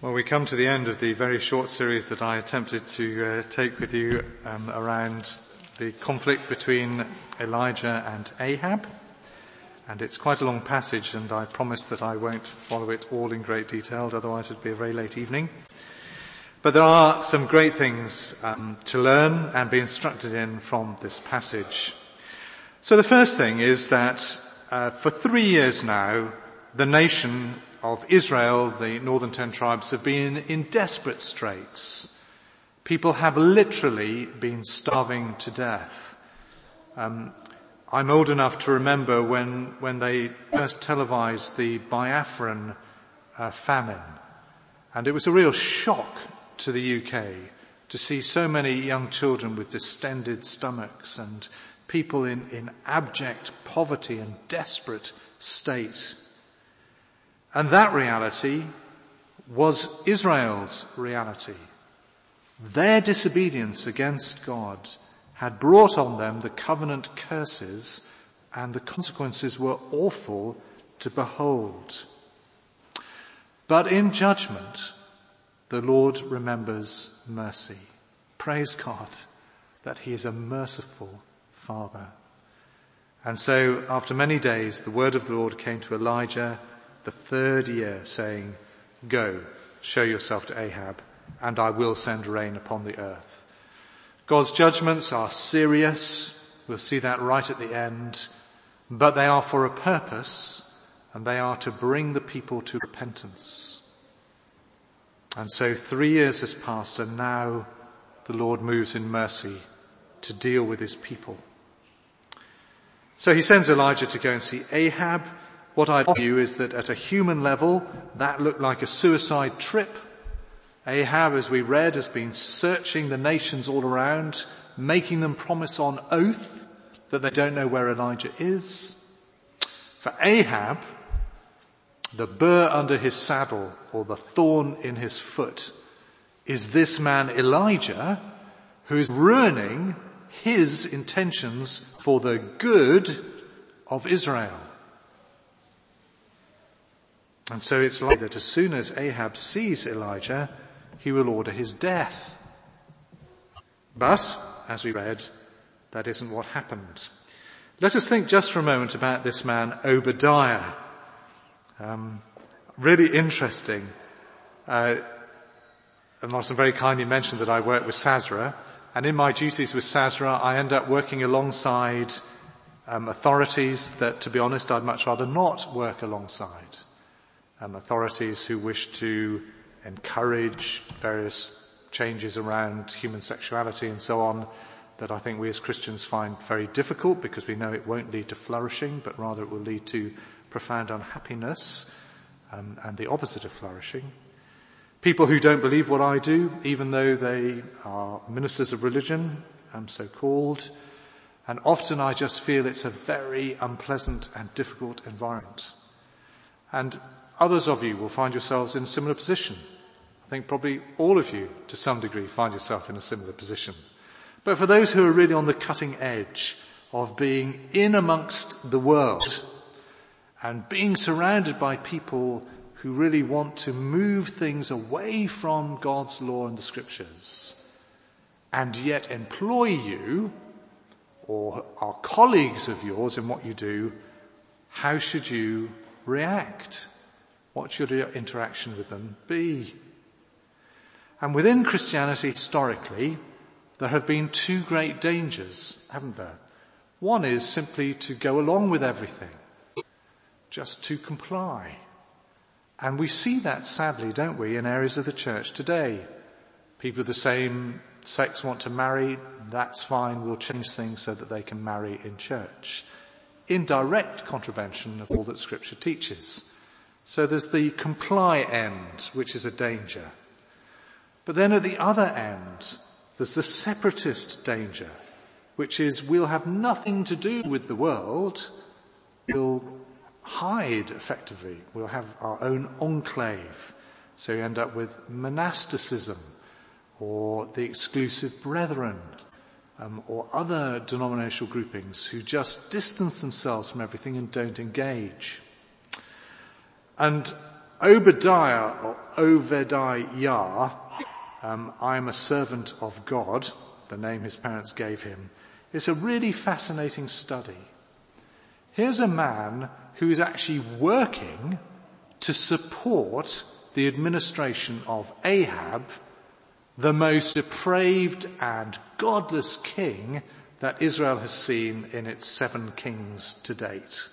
Well, we come to the end of the very short series that I attempted to uh, take with you um, around the conflict between Elijah and Ahab. And it's quite a long passage and I promise that I won't follow it all in great detail, otherwise it'd be a very late evening. But there are some great things um, to learn and be instructed in from this passage. So the first thing is that uh, for three years now, the nation of Israel, the northern ten tribes, have been in desperate straits. People have literally been starving to death. Um, I'm old enough to remember when, when they first televised the Biafran uh, famine. And it was a real shock to the UK to see so many young children with distended stomachs and people in, in abject poverty and desperate state and that reality was Israel's reality. Their disobedience against God had brought on them the covenant curses and the consequences were awful to behold. But in judgment, the Lord remembers mercy. Praise God that he is a merciful father. And so after many days, the word of the Lord came to Elijah the third year saying, go, show yourself to Ahab and I will send rain upon the earth. God's judgments are serious. We'll see that right at the end, but they are for a purpose and they are to bring the people to repentance. And so three years has passed and now the Lord moves in mercy to deal with his people. So he sends Elijah to go and see Ahab what I'd argue is that at a human level, that looked like a suicide trip. Ahab, as we read, has been searching the nations all around, making them promise on oath that they don't know where Elijah is. For Ahab, the burr under his saddle or the thorn in his foot is this man Elijah who's ruining his intentions for the good of Israel. And so it's like that as soon as Ahab sees Elijah, he will order his death. But, as we read, that isn't what happened. Let us think just for a moment about this man, Obadiah. Um, really interesting. Uh, and Martin very kindly mentioned that I work with Sazra, and in my duties with Sazra, I end up working alongside um, authorities that, to be honest, I'd much rather not work alongside um, authorities who wish to encourage various changes around human sexuality and so on that I think we as Christians find very difficult because we know it won't lead to flourishing, but rather it will lead to profound unhappiness um, and the opposite of flourishing. People who don't believe what I do, even though they are ministers of religion, I'm so called, and often I just feel it's a very unpleasant and difficult environment. And Others of you will find yourselves in a similar position. I think probably all of you, to some degree, find yourself in a similar position. But for those who are really on the cutting edge of being in amongst the world and being surrounded by people who really want to move things away from God's law and the scriptures and yet employ you or are colleagues of yours in what you do, how should you react? What should your interaction with them be? And within Christianity historically, there have been two great dangers, haven't there? One is simply to go along with everything, just to comply. And we see that sadly, don't we, in areas of the church today. People of the same sex want to marry, that's fine, we'll change things so that they can marry in church. In direct contravention of all that scripture teaches. So there's the comply end, which is a danger. But then at the other end, there's the separatist danger, which is we'll have nothing to do with the world. We'll hide effectively. We'll have our own enclave. So you end up with monasticism or the exclusive brethren um, or other denominational groupings who just distance themselves from everything and don't engage. And Obadiah or Obadiah, um, I am a servant of God, the name his parents gave him, It's a really fascinating study. Here's a man who is actually working to support the administration of Ahab, the most depraved and godless king that Israel has seen in its seven kings to date.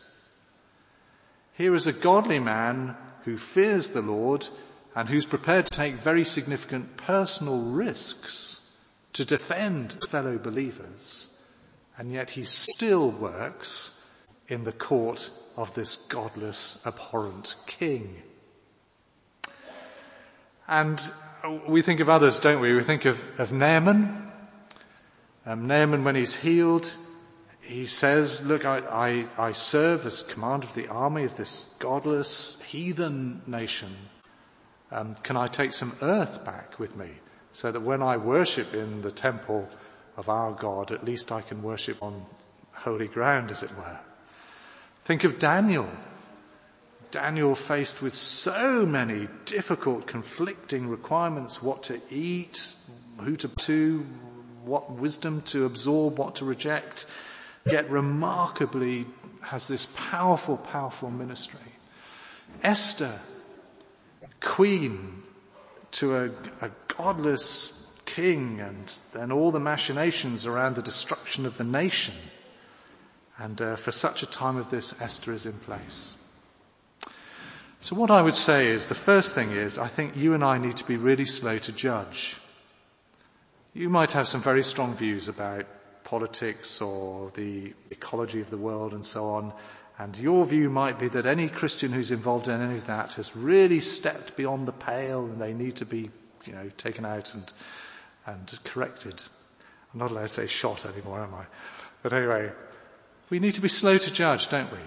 Here is a godly man who fears the Lord and who's prepared to take very significant personal risks to defend fellow believers, and yet he still works in the court of this godless, abhorrent king. And we think of others, don't we? We think of, of Naaman. Um, Naaman, when he's healed, he says, look, I, I, I serve as commander of the army of this godless heathen nation. Um, can I take some earth back with me so that when I worship in the temple of our God, at least I can worship on holy ground, as it were. Think of Daniel. Daniel faced with so many difficult, conflicting requirements, what to eat, who to, to what wisdom to absorb, what to reject, yet remarkably has this powerful, powerful ministry. Esther, queen to a, a godless king and then all the machinations around the destruction of the nation. And uh, for such a time of this, Esther is in place. So what I would say is, the first thing is, I think you and I need to be really slow to judge. You might have some very strong views about politics or the ecology of the world and so on. And your view might be that any Christian who's involved in any of that has really stepped beyond the pale and they need to be, you know, taken out and, and corrected. I'm not allowed to say shot anymore, am I? But anyway, we need to be slow to judge, don't we?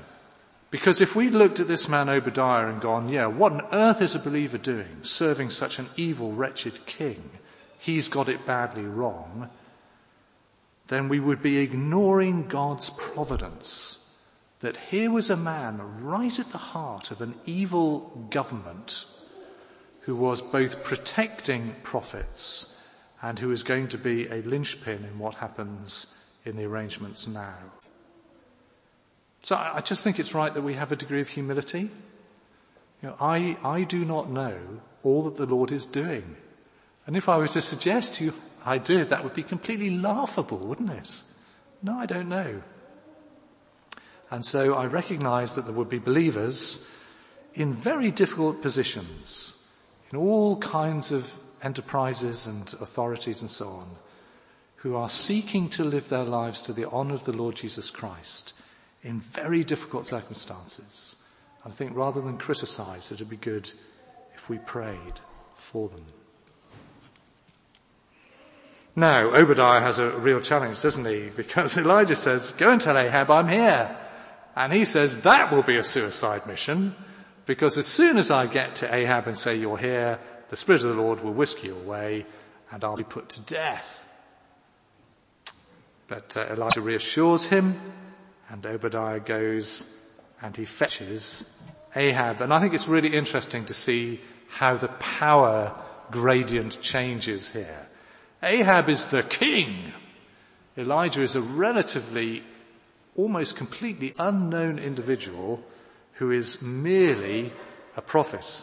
Because if we looked at this man Obadiah and gone, yeah, what on earth is a believer doing serving such an evil, wretched king? he's got it badly wrong, then we would be ignoring God's providence. That here was a man right at the heart of an evil government who was both protecting prophets and who is going to be a linchpin in what happens in the arrangements now. So I just think it's right that we have a degree of humility. You know, I, I do not know all that the Lord is doing and if I were to suggest to you I did, that would be completely laughable, wouldn't it? No, I don't know. And so I recognize that there would be believers in very difficult positions, in all kinds of enterprises and authorities and so on, who are seeking to live their lives to the honor of the Lord Jesus Christ in very difficult circumstances. I think rather than criticize, it would be good if we prayed for them. Now, Obadiah has a real challenge, doesn't he? Because Elijah says, go and tell Ahab I'm here. And he says, that will be a suicide mission, because as soon as I get to Ahab and say you're here, the Spirit of the Lord will whisk you away and I'll be put to death. But uh, Elijah reassures him and Obadiah goes and he fetches Ahab. And I think it's really interesting to see how the power gradient changes here. Ahab is the king. Elijah is a relatively, almost completely unknown individual who is merely a prophet.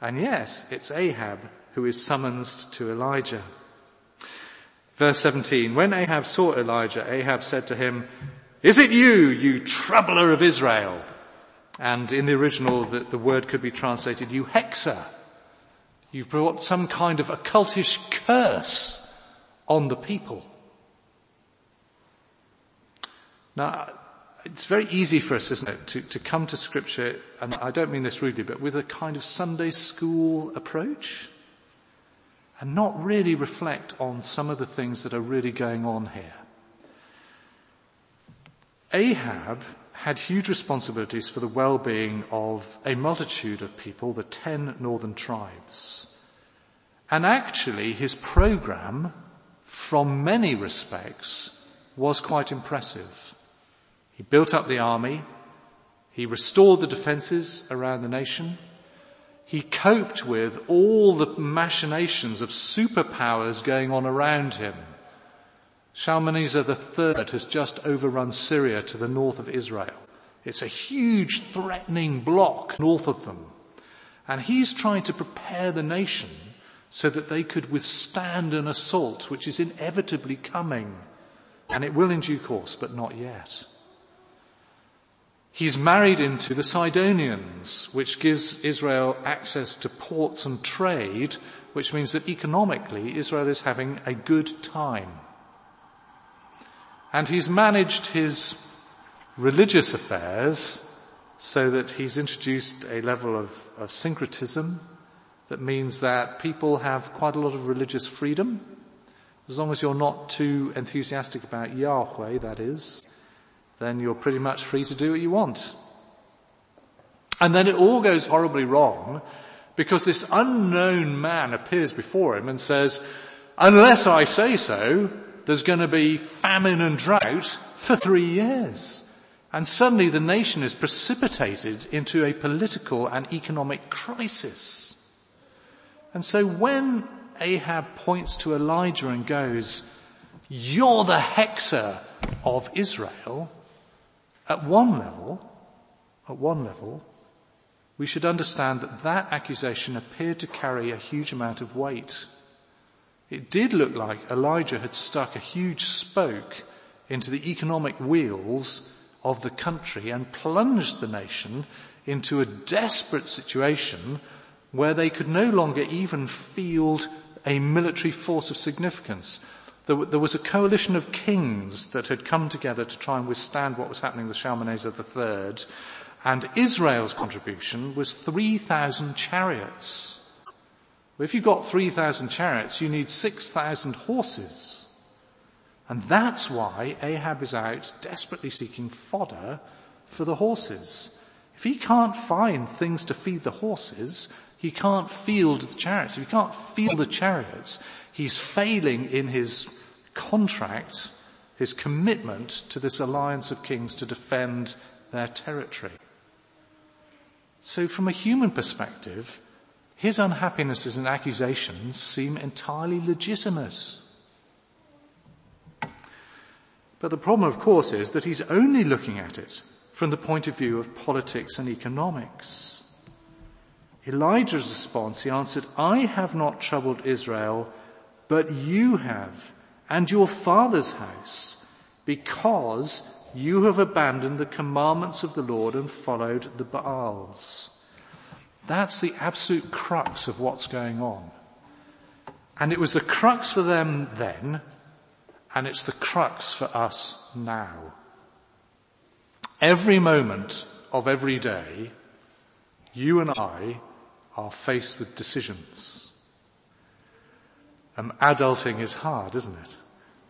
And yet, it's Ahab who is summoned to Elijah. Verse 17, when Ahab saw Elijah, Ahab said to him, is it you, you troubler of Israel? And in the original, the, the word could be translated, you hexer. You've brought some kind of occultish curse on the people. Now, it's very easy for us, isn't it, to, to come to scripture, and I don't mean this rudely, but with a kind of Sunday school approach, and not really reflect on some of the things that are really going on here. Ahab had huge responsibilities for the well-being of a multitude of people, the ten northern tribes. And actually his program, from many respects, was quite impressive. He built up the army. He restored the defenses around the nation. He coped with all the machinations of superpowers going on around him. Shalmaneser III has just overrun Syria to the north of Israel. It's a huge threatening block north of them. And he's trying to prepare the nation so that they could withstand an assault which is inevitably coming. And it will in due course, but not yet. He's married into the Sidonians, which gives Israel access to ports and trade, which means that economically Israel is having a good time. And he's managed his religious affairs so that he's introduced a level of, of syncretism that means that people have quite a lot of religious freedom, as long as you're not too enthusiastic about Yahweh, that is, then you're pretty much free to do what you want. And then it all goes horribly wrong because this unknown man appears before him and says, unless I say so, there's going to be famine and drought for three years. And suddenly the nation is precipitated into a political and economic crisis. And so when Ahab points to Elijah and goes, you're the hexer of Israel, at one level, at one level, we should understand that that accusation appeared to carry a huge amount of weight. It did look like Elijah had stuck a huge spoke into the economic wheels of the country and plunged the nation into a desperate situation where they could no longer even field a military force of significance. There, was a coalition of kings that had come together to try and withstand what was happening with Shalmaneser III, and Israel's contribution was 3,000 chariots. Well, if you've got 3,000 chariots, you need 6,000 horses. And that's why Ahab is out desperately seeking fodder for the horses. If he can't find things to feed the horses, he can't field the chariots. If he can't field the chariots, he's failing in his contract, his commitment to this alliance of kings to defend their territory. So from a human perspective, his unhappinesses and accusations seem entirely legitimate. But the problem, of course, is that he's only looking at it from the point of view of politics and economics. Elijah's response, he answered, I have not troubled Israel, but you have, and your father's house, because you have abandoned the commandments of the Lord and followed the Baals. That's the absolute crux of what's going on. And it was the crux for them then, and it's the crux for us now. Every moment of every day, you and I are faced with decisions. Um, adulting is hard, isn't it?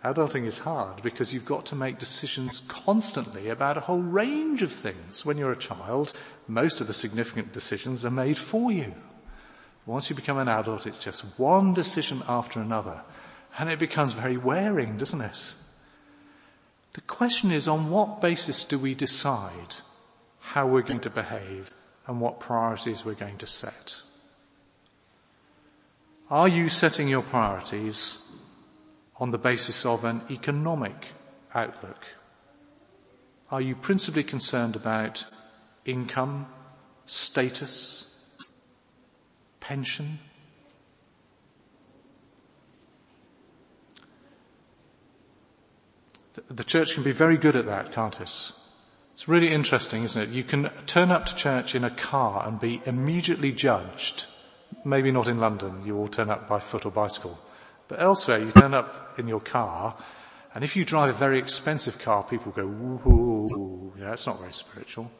Adulting is hard because you've got to make decisions constantly about a whole range of things. When you're a child, most of the significant decisions are made for you. Once you become an adult, it's just one decision after another. And it becomes very wearing, doesn't it? The question is, on what basis do we decide how we're going to behave and what priorities we're going to set. Are you setting your priorities on the basis of an economic outlook? Are you principally concerned about income, status, pension? The church can be very good at that, can't it? It's really interesting, isn't it? You can turn up to church in a car and be immediately judged. Maybe not in London, you all turn up by foot or bicycle. But elsewhere, you turn up in your car, and if you drive a very expensive car, people go, ooh, yeah, that's not very spiritual.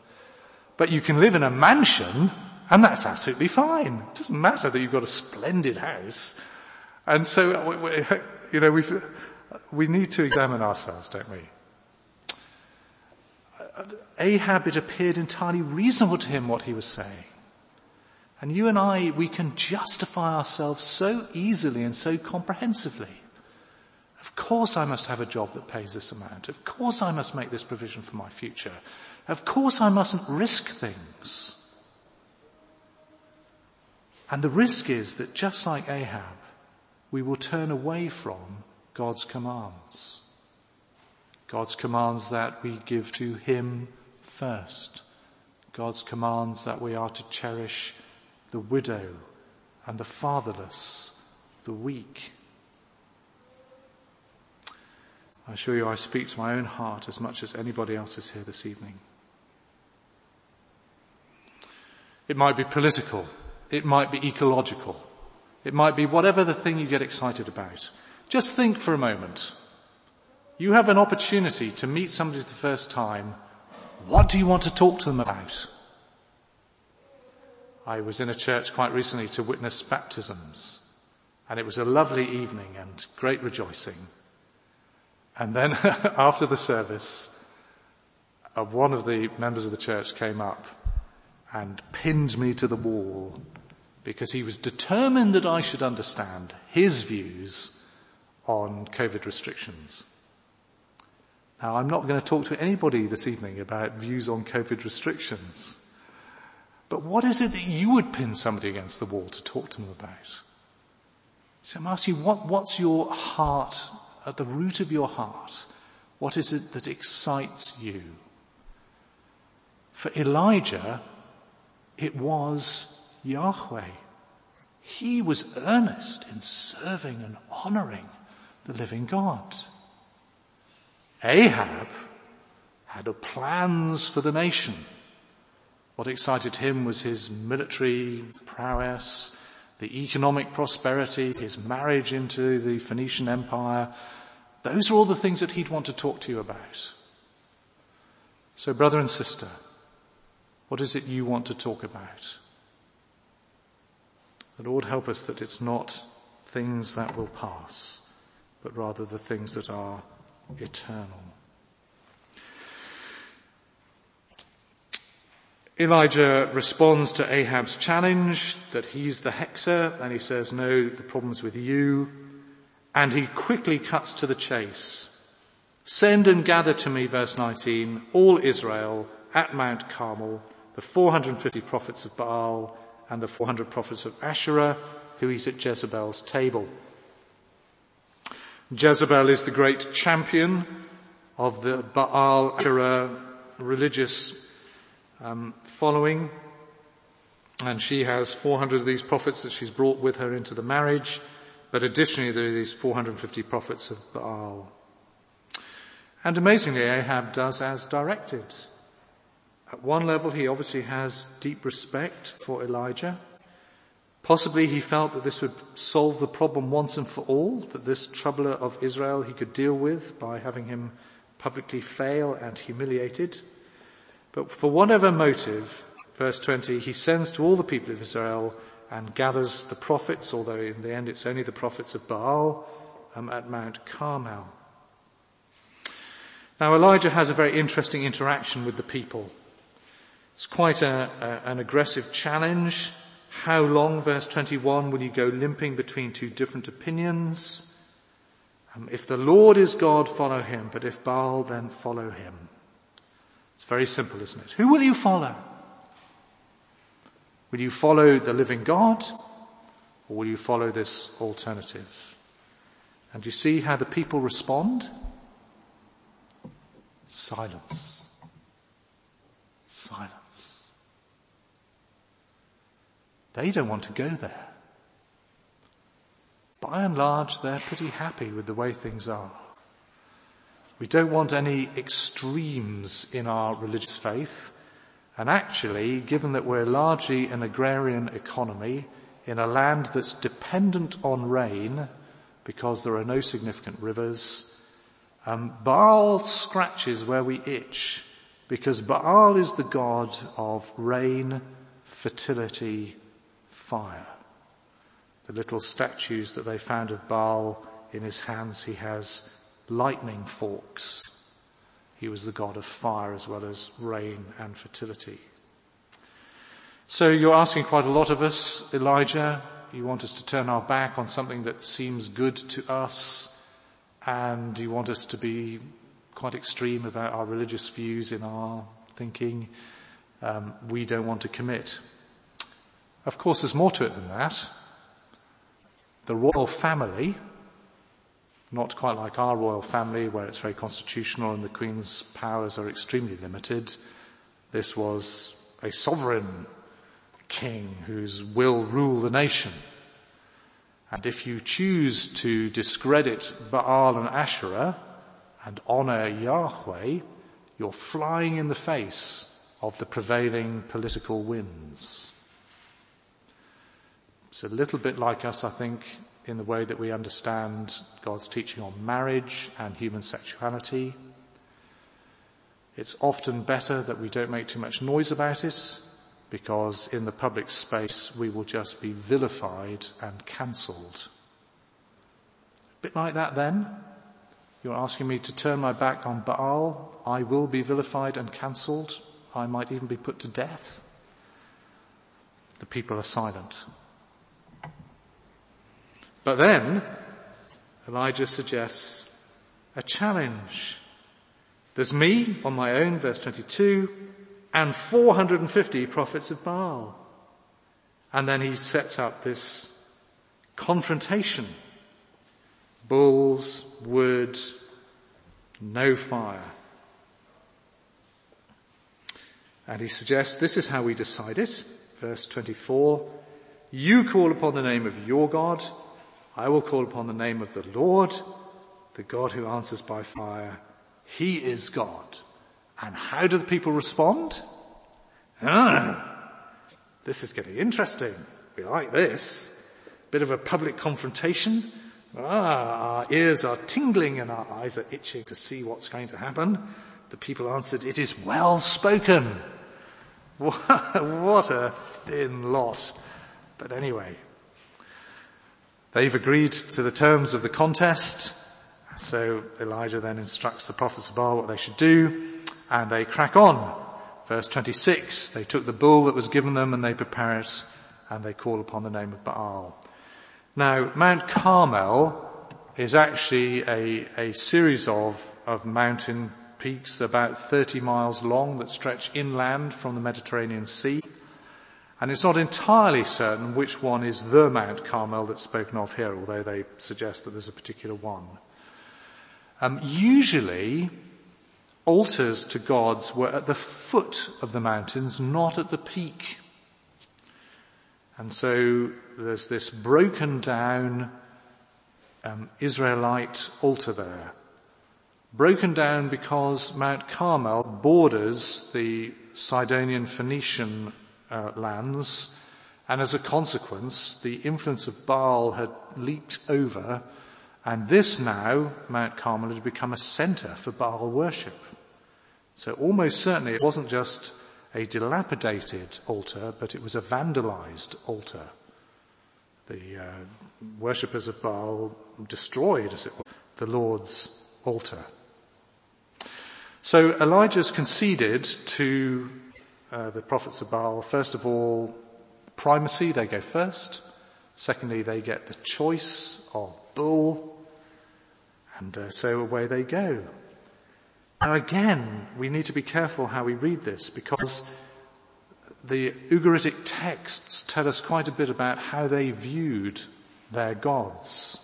But you can live in a mansion, and that's absolutely fine. It doesn't matter that you've got a splendid house. And so, uh, you know, we we need to examine ourselves, don't we? Uh, Ahab, it appeared entirely reasonable to him what he was saying. And you and I, we can justify ourselves so easily and so comprehensively. Of course I must have a job that pays this amount. Of course I must make this provision for my future. Of course I mustn't risk things. And the risk is that just like Ahab, we will turn away from God's commands. God's commands that we give to Him first. God's commands that we are to cherish the widow and the fatherless, the weak. I assure you I speak to my own heart as much as anybody else is here this evening. It might be political. It might be ecological. It might be whatever the thing you get excited about. Just think for a moment. You have an opportunity to meet somebody for the first time. What do you want to talk to them about? I was in a church quite recently to witness baptisms and it was a lovely evening and great rejoicing. And then after the service, uh, one of the members of the church came up and pinned me to the wall because he was determined that I should understand his views on COVID restrictions. Now I'm not going to talk to anybody this evening about views on COVID restrictions. But what is it that you would pin somebody against the wall to talk to them about? So I'm asking you, what, what's your heart, at the root of your heart? What is it that excites you? For Elijah, it was Yahweh. He was earnest in serving and honoring the living God. Ahab had plans for the nation. What excited him was his military prowess, the economic prosperity, his marriage into the Phoenician Empire. Those are all the things that he'd want to talk to you about. So brother and sister, what is it you want to talk about? The Lord help us that it's not things that will pass, but rather the things that are eternal. Elijah responds to Ahab's challenge that he's the hexer and he says, no, the problem's with you. And he quickly cuts to the chase. Send and gather to me, verse 19, all Israel at Mount Carmel the 450 prophets of Baal and the 400 prophets of Asherah who eat at Jezebel's table. Jezebel is the great champion of the Baal Asherah religious um, following and she has 400 of these prophets that she's brought with her into the marriage but additionally there are these 450 prophets of Baal. And amazingly Ahab does as directed. At one level, he obviously has deep respect for Elijah. Possibly he felt that this would solve the problem once and for all, that this troubler of Israel he could deal with by having him publicly fail and humiliated. But for whatever motive, verse 20, he sends to all the people of Israel and gathers the prophets, although in the end it's only the prophets of Baal, um, at Mount Carmel. Now Elijah has a very interesting interaction with the people. It's quite a, a, an aggressive challenge. How long, verse 21, will you go limping between two different opinions? Um, if the Lord is God, follow him, but if Baal, then follow him. It's very simple, isn't it? Who will you follow? Will you follow the living God, or will you follow this alternative? And you see how the people respond? Silence. Silence. They don't want to go there. By and large, they're pretty happy with the way things are. We don't want any extremes in our religious faith. And actually, given that we're largely an agrarian economy in a land that's dependent on rain because there are no significant rivers, um, Baal scratches where we itch because Baal is the god of rain, fertility, fire. The little statues that they found of Baal in his hands, he has lightning forks. He was the god of fire as well as rain and fertility. So you're asking quite a lot of us, Elijah. You want us to turn our back on something that seems good to us and you want us to be quite extreme about our religious views in our thinking. Um, we don't want to commit Of course, there's more to it than that. The royal family, not quite like our royal family where it's very constitutional and the Queen's powers are extremely limited. This was a sovereign king whose will rule the nation. And if you choose to discredit Baal and Asherah and honor Yahweh, you're flying in the face of the prevailing political winds. It's a little bit like us, I think, in the way that we understand God's teaching on marriage and human sexuality. It's often better that we don't make too much noise about it because in the public space we will just be vilified and cancelled. A bit like that then. You're asking me to turn my back on Baal. I will be vilified and cancelled. I might even be put to death. The people are silent. But then Elijah suggests a challenge. There's me on my own, verse 22, and 450 prophets of Baal. And then he sets up this confrontation. Bulls, wood, no fire. And he suggests this is how we decide it. Verse 24, you call upon the name of your God I will call upon the name of the Lord, the God who answers by fire. He is God. And how do the people respond? Ah, this is getting interesting. We like this. Bit of a public confrontation. Ah, our ears are tingling and our eyes are itching to see what's going to happen. The people answered, it is well spoken. What a thin lot. But anyway, They've agreed to the terms of the contest. So Elijah then instructs the prophets of Baal what they should do and they crack on. Verse 26, they took the bull that was given them and they prepare it and they call upon the name of Baal. Now, Mount Carmel is actually a, a series of, of mountain peaks about 30 miles long that stretch inland from the Mediterranean Sea. And it's not entirely certain which one is the Mount Carmel that's spoken of here, although they suggest that there's a particular one. Um, usually, altars to gods were at the foot of the mountains, not at the peak. And so there's this broken down um, Israelite altar there. Broken down because Mount Carmel borders the Sidonian Phoenician uh, lands, and as a consequence, the influence of Baal had leaked over, and this now, Mount Carmel, had become a center for Baal worship. So almost certainly it wasn't just a dilapidated altar, but it was a vandalized altar. The uh, worshippers of Baal destroyed, as it were, the Lord's altar. So Elijah's conceded to uh, the prophets of Baal, first of all, primacy, they go first. Secondly, they get the choice of bull. And uh, so away they go. Now again, we need to be careful how we read this because the Ugaritic texts tell us quite a bit about how they viewed their gods.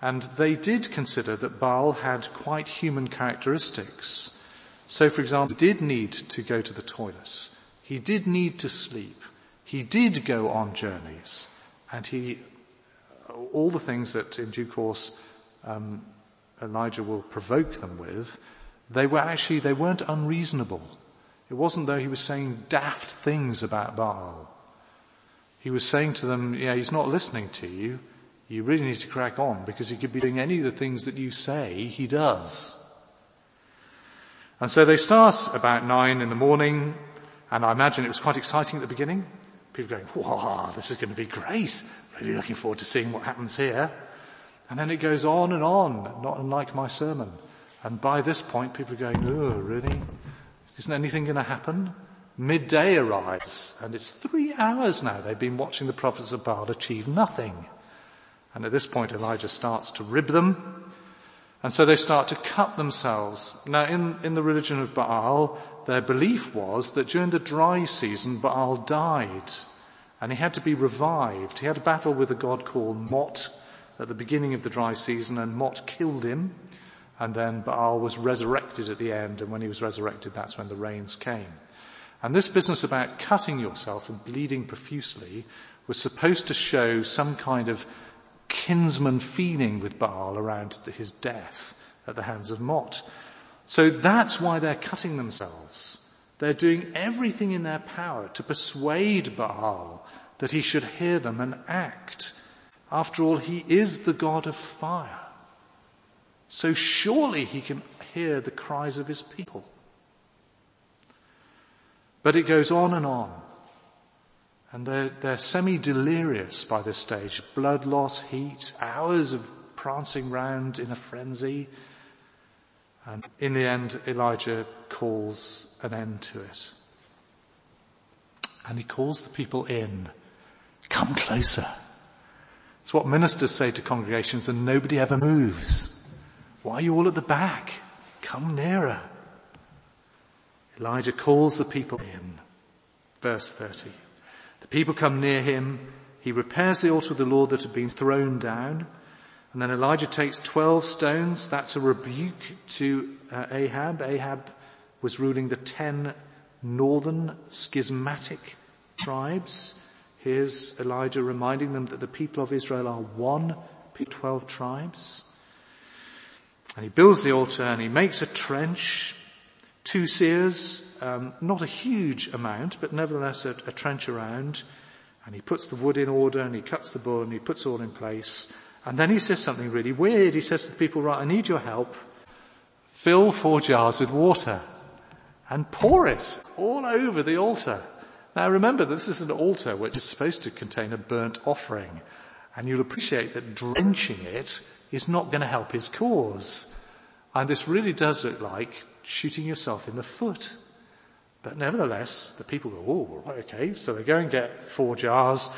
And they did consider that Baal had quite human characteristics. So for example, he did need to go to the toilet. He did need to sleep. He did go on journeys. And he, all the things that in due course, um, Elijah will provoke them with, they were actually, they weren't unreasonable. It wasn't though he was saying daft things about Baal. He was saying to them, yeah, he's not listening to you. You really need to crack on because he could be doing any of the things that you say he does. And so they start about nine in the morning, and I imagine it was quite exciting at the beginning. People going, wow, this is going to be great. Really looking forward to seeing what happens here. And then it goes on and on, not unlike my sermon. And by this point, people are going, oh, really? Isn't anything going to happen? Midday arrives, and it's three hours now they've been watching the prophets of Baal achieve nothing. And at this point, Elijah starts to rib them. And so they start to cut themselves. Now in, in the religion of Baal, their belief was that during the dry season, Baal died. and he had to be revived. He had a battle with a god called Mot at the beginning of the dry season and Mot killed him and then Baal was resurrected at the end and when he was resurrected that's when the rains came. And this business about cutting yourself and bleeding profusely was supposed to show some kind of kinsman feeling with Baal around his death at the hands of Mot. So that's why they're cutting themselves. They're doing everything in their power to persuade Baal that he should hear them and act. After all, he is the God of fire. So surely he can hear the cries of his people. But it goes on and on. And they're, they're semi-delirious by this stage. Blood loss, heat, hours of prancing round in a frenzy. And in the end, Elijah calls an end to it. And he calls the people in. Come closer. It's what ministers say to congregations and nobody ever moves. Why are you all at the back? Come nearer. Elijah calls the people in. Verse 30. The people come near him. He repairs the altar of the Lord that had been thrown down. And then Elijah takes 12 stones. That's a rebuke to uh, Ahab. Ahab was ruling the 10 northern schismatic tribes. Here's Elijah reminding them that the people of Israel are one, 12 tribes. And he builds the altar and he makes a trench, two seahs, um, not a huge amount, but nevertheless a, a trench around. And he puts the wood in order and he cuts the bull and he puts all in place. And then he says something really weird. He says to the people, right, I need your help. Fill four jars with water and pour it all over the altar. Now remember, this is an altar which is supposed to contain a burnt offering. And you'll appreciate that drenching it is not going to help his cause. And this really does look like shooting yourself in the foot. But nevertheless, the people go, oh, right, okay, so they go and get four jars.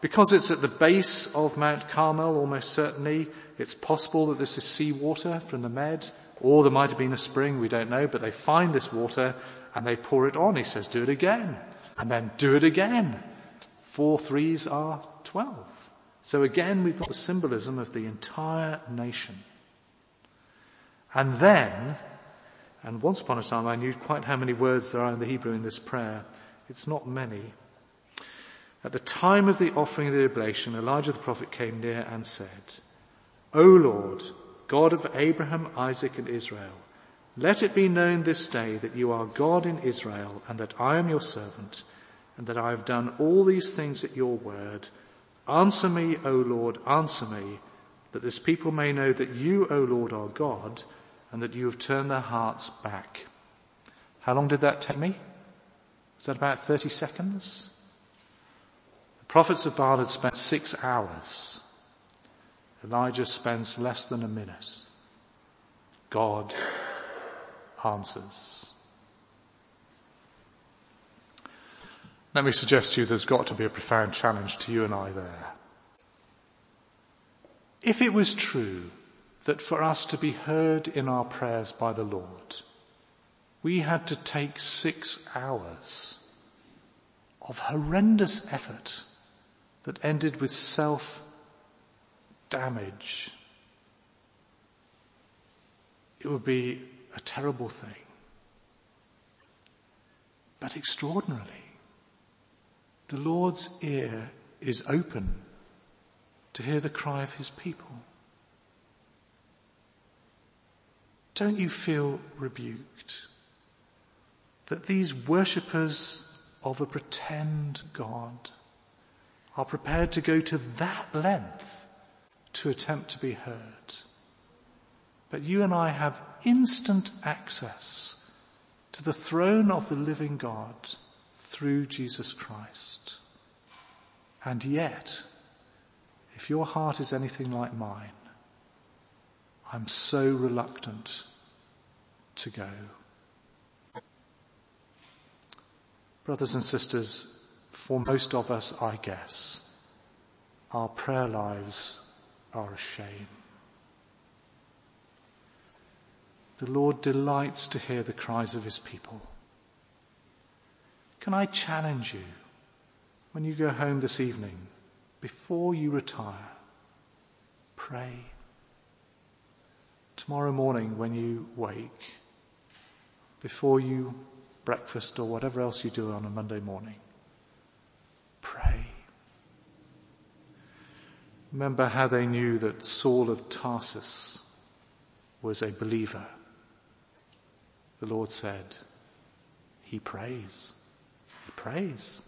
Because it's at the base of Mount Carmel, almost certainly, it's possible that this is seawater from the Med, or there might have been a spring, we don't know, but they find this water and they pour it on. He says, do it again. And then do it again. Four threes are twelve. So again, we've got the symbolism of the entire nation. And then, and once upon a time I knew quite how many words there are in the Hebrew in this prayer. It's not many. At the time of the offering of the oblation, Elijah the prophet came near and said, O Lord, God of Abraham, Isaac and Israel, let it be known this day that you are God in Israel and that I am your servant and that I have done all these things at your word. Answer me, O Lord, answer me, that this people may know that you, O Lord, are God and that you have turned their hearts back. How long did that take me? Was that about 30 seconds? The prophets of Baal had spent six hours. Elijah spends less than a minute. God answers. Let me suggest to you there's got to be a profound challenge to you and I there. If it was true that for us to be heard in our prayers by the Lord, we had to take six hours of horrendous effort that ended with self damage. It would be a terrible thing. But extraordinarily, the Lord's ear is open to hear the cry of his people. Don't you feel rebuked that these worshippers of a pretend God are prepared to go to that length to attempt to be heard. But you and I have instant access to the throne of the living God through Jesus Christ. And yet, if your heart is anything like mine, I'm so reluctant to go. Brothers and sisters, for most of us, I guess, our prayer lives are a shame. The Lord delights to hear the cries of his people. Can I challenge you when you go home this evening, before you retire, pray. Tomorrow morning when you wake, before you breakfast or whatever else you do on a Monday morning, pray. Remember how they knew that Saul of Tarsus was a believer. The Lord said, he prays. He prays.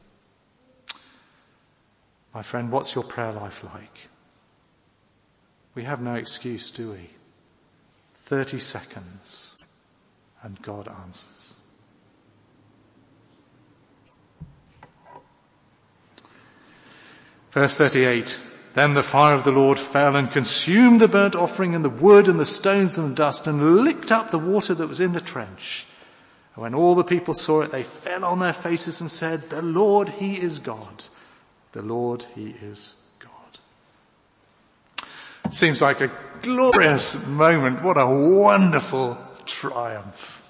My friend, what's your prayer life like? We have no excuse, do we? 30 seconds and God answers. Verse 38. Then the fire of the Lord fell and consumed the burnt offering and the wood and the stones and the dust and licked up the water that was in the trench. And when all the people saw it, they fell on their faces and said, the Lord, He is God. The Lord, He is God. Seems like a glorious moment. What a wonderful triumph.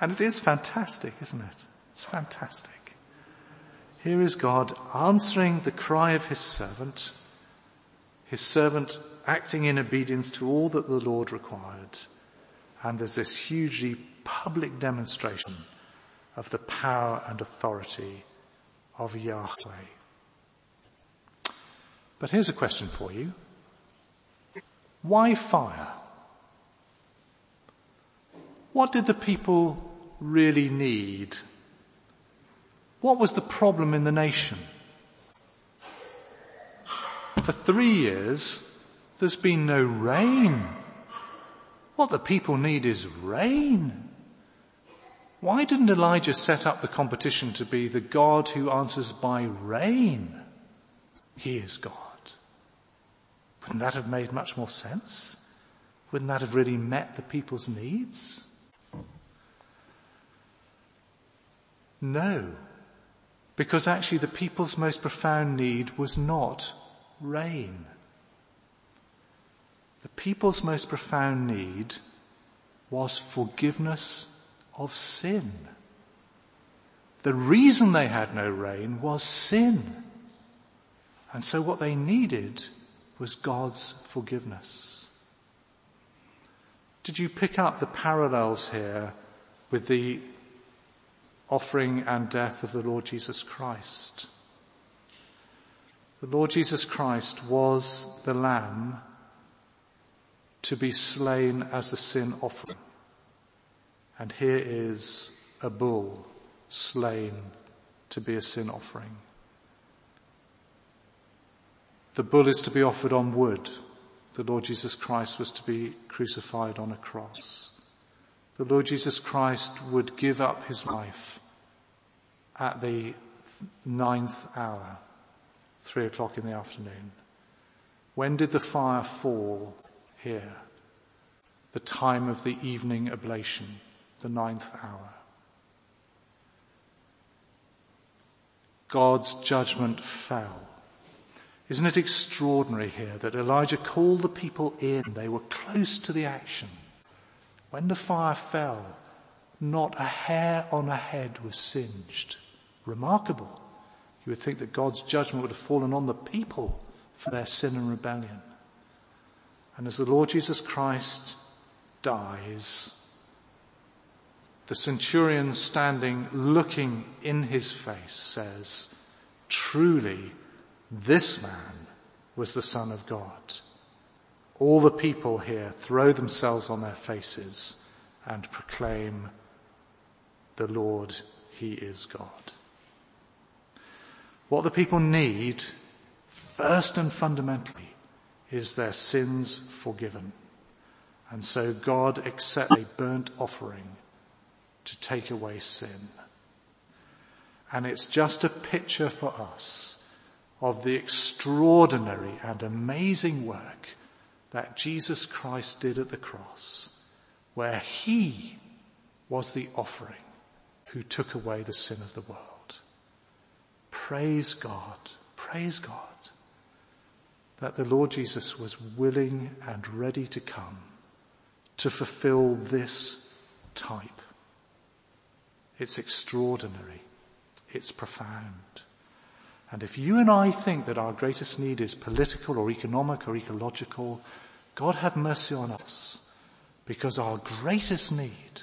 And it is fantastic, isn't it? It's fantastic. Here is God answering the cry of His servant his servant acting in obedience to all that the Lord required. And there's this hugely public demonstration of the power and authority of Yahweh. But here's a question for you. Why fire? What did the people really need? What was the problem in the nation? For three years, there's been no rain. What the people need is rain. Why didn't Elijah set up the competition to be the God who answers by rain? He is God. Wouldn't that have made much more sense? Wouldn't that have really met the people's needs? No, because actually the people's most profound need was not rain. The people's most profound need was forgiveness of sin. The reason they had no rain was sin. And so what they needed was God's forgiveness. Did you pick up the parallels here with the offering and death of the Lord Jesus Christ? The Lord Jesus Christ was the lamb to be slain as the sin offering. And here is a bull slain to be a sin offering. The bull is to be offered on wood. The Lord Jesus Christ was to be crucified on a cross. The Lord Jesus Christ would give up his life at the ninth hour three o'clock in the afternoon. When did the fire fall here? The time of the evening oblation, the ninth hour. God's judgment fell. Isn't it extraordinary here that Elijah called the people in? They were close to the action. When the fire fell, not a hair on a head was singed. Remarkable. You would think that God's judgment would have fallen on the people for their sin and rebellion. And as the Lord Jesus Christ dies, the centurion standing looking in his face says, truly this man was the son of God. All the people here throw themselves on their faces and proclaim the Lord, he is God. What the people need, first and fundamentally, is their sins forgiven. And so God accepts a burnt offering to take away sin. And it's just a picture for us of the extraordinary and amazing work that Jesus Christ did at the cross, where he was the offering who took away the sin of the world. Praise God, praise God that the Lord Jesus was willing and ready to come to fulfill this type. It's extraordinary. It's profound. And if you and I think that our greatest need is political or economic or ecological, God have mercy on us because our greatest need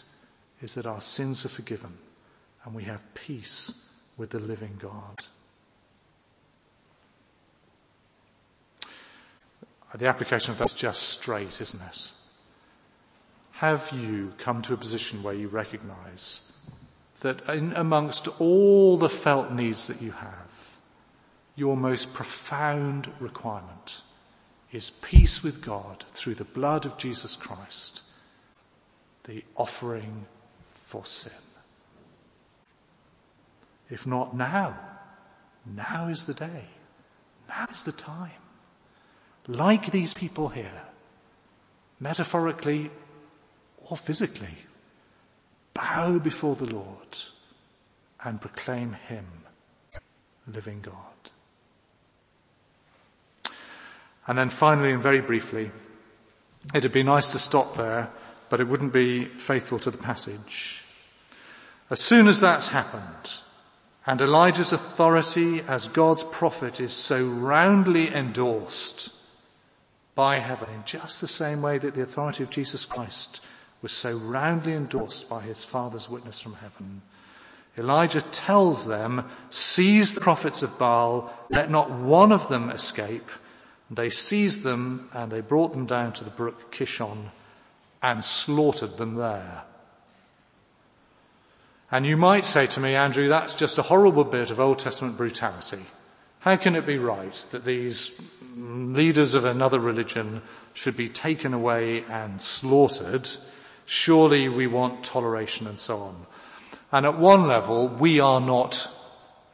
is that our sins are forgiven and we have peace with the living God. The application of that's just straight, isn't it? Have you come to a position where you recognize that in, amongst all the felt needs that you have, your most profound requirement is peace with God through the blood of Jesus Christ, the offering for sin. If not now, now is the day. Now is the time. Like these people here, metaphorically or physically, bow before the Lord and proclaim Him living God. And then finally and very briefly, it'd be nice to stop there, but it wouldn't be faithful to the passage. As soon as that's happened, and Elijah's authority as God's prophet is so roundly endorsed by heaven in just the same way that the authority of Jesus Christ was so roundly endorsed by his father's witness from heaven. Elijah tells them, seize the prophets of Baal, let not one of them escape. They seized them and they brought them down to the brook Kishon and slaughtered them there. And you might say to me, Andrew, that's just a horrible bit of Old Testament brutality. How can it be right that these leaders of another religion should be taken away and slaughtered? Surely we want toleration and so on. And at one level, we are not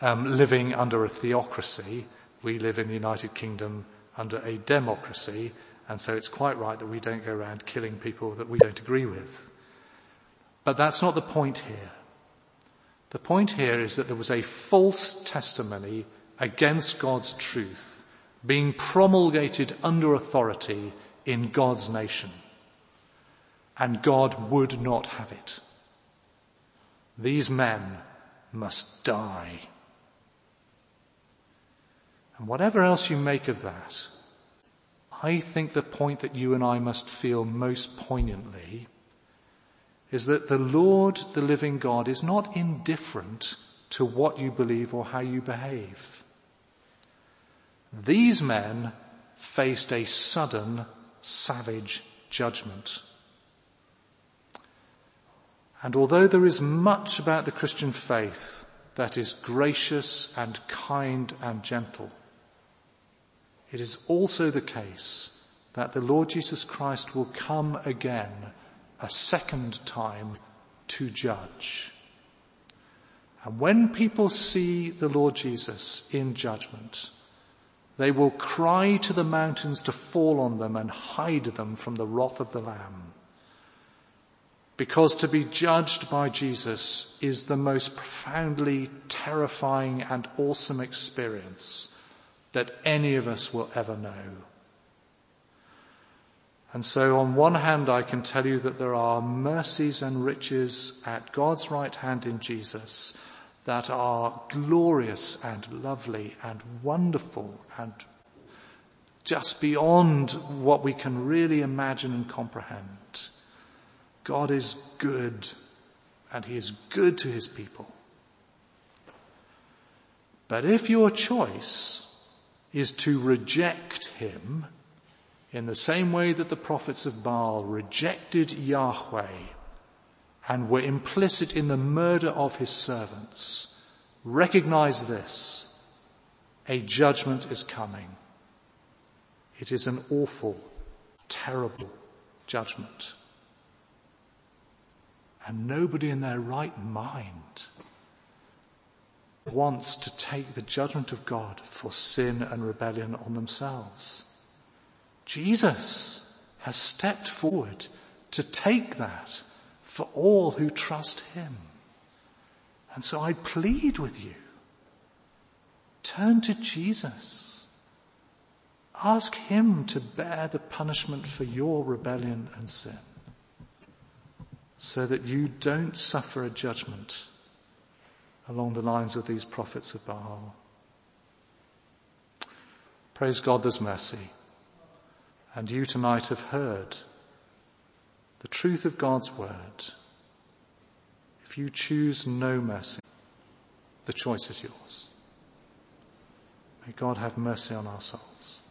um, living under a theocracy. We live in the United Kingdom under a democracy, and so it's quite right that we don't go around killing people that we don't agree with. But that's not the point here. The point here is that there was a false testimony against God's truth being promulgated under authority in God's nation. And God would not have it. These men must die. And whatever else you make of that, I think the point that you and I must feel most poignantly is that the Lord, the living God, is not indifferent to what you believe or how you behave. These men faced a sudden, savage judgment. And although there is much about the Christian faith that is gracious and kind and gentle, it is also the case that the Lord Jesus Christ will come again a second time to judge. And when people see the Lord Jesus in judgment, they will cry to the mountains to fall on them and hide them from the wrath of the Lamb. Because to be judged by Jesus is the most profoundly terrifying and awesome experience that any of us will ever know. And so on one hand, I can tell you that there are mercies and riches at God's right hand in Jesus that are glorious and lovely and wonderful and just beyond what we can really imagine and comprehend. God is good and he is good to his people. But if your choice is to reject him in the same way that the prophets of Baal rejected Yahweh and were implicit in the murder of his servants, recognize this. A judgment is coming. It is an awful, terrible judgment. And nobody in their right mind wants to take the judgment of God for sin and rebellion on themselves. Jesus has stepped forward to take that for all who trust him. And so I plead with you, turn to Jesus. Ask him to bear the punishment for your rebellion and sin so that you don't suffer a judgment along the lines of these prophets of Baal. Praise God there's mercy. And you tonight have heard the truth of God's word. If you choose no mercy, the choice is yours. May God have mercy on our souls.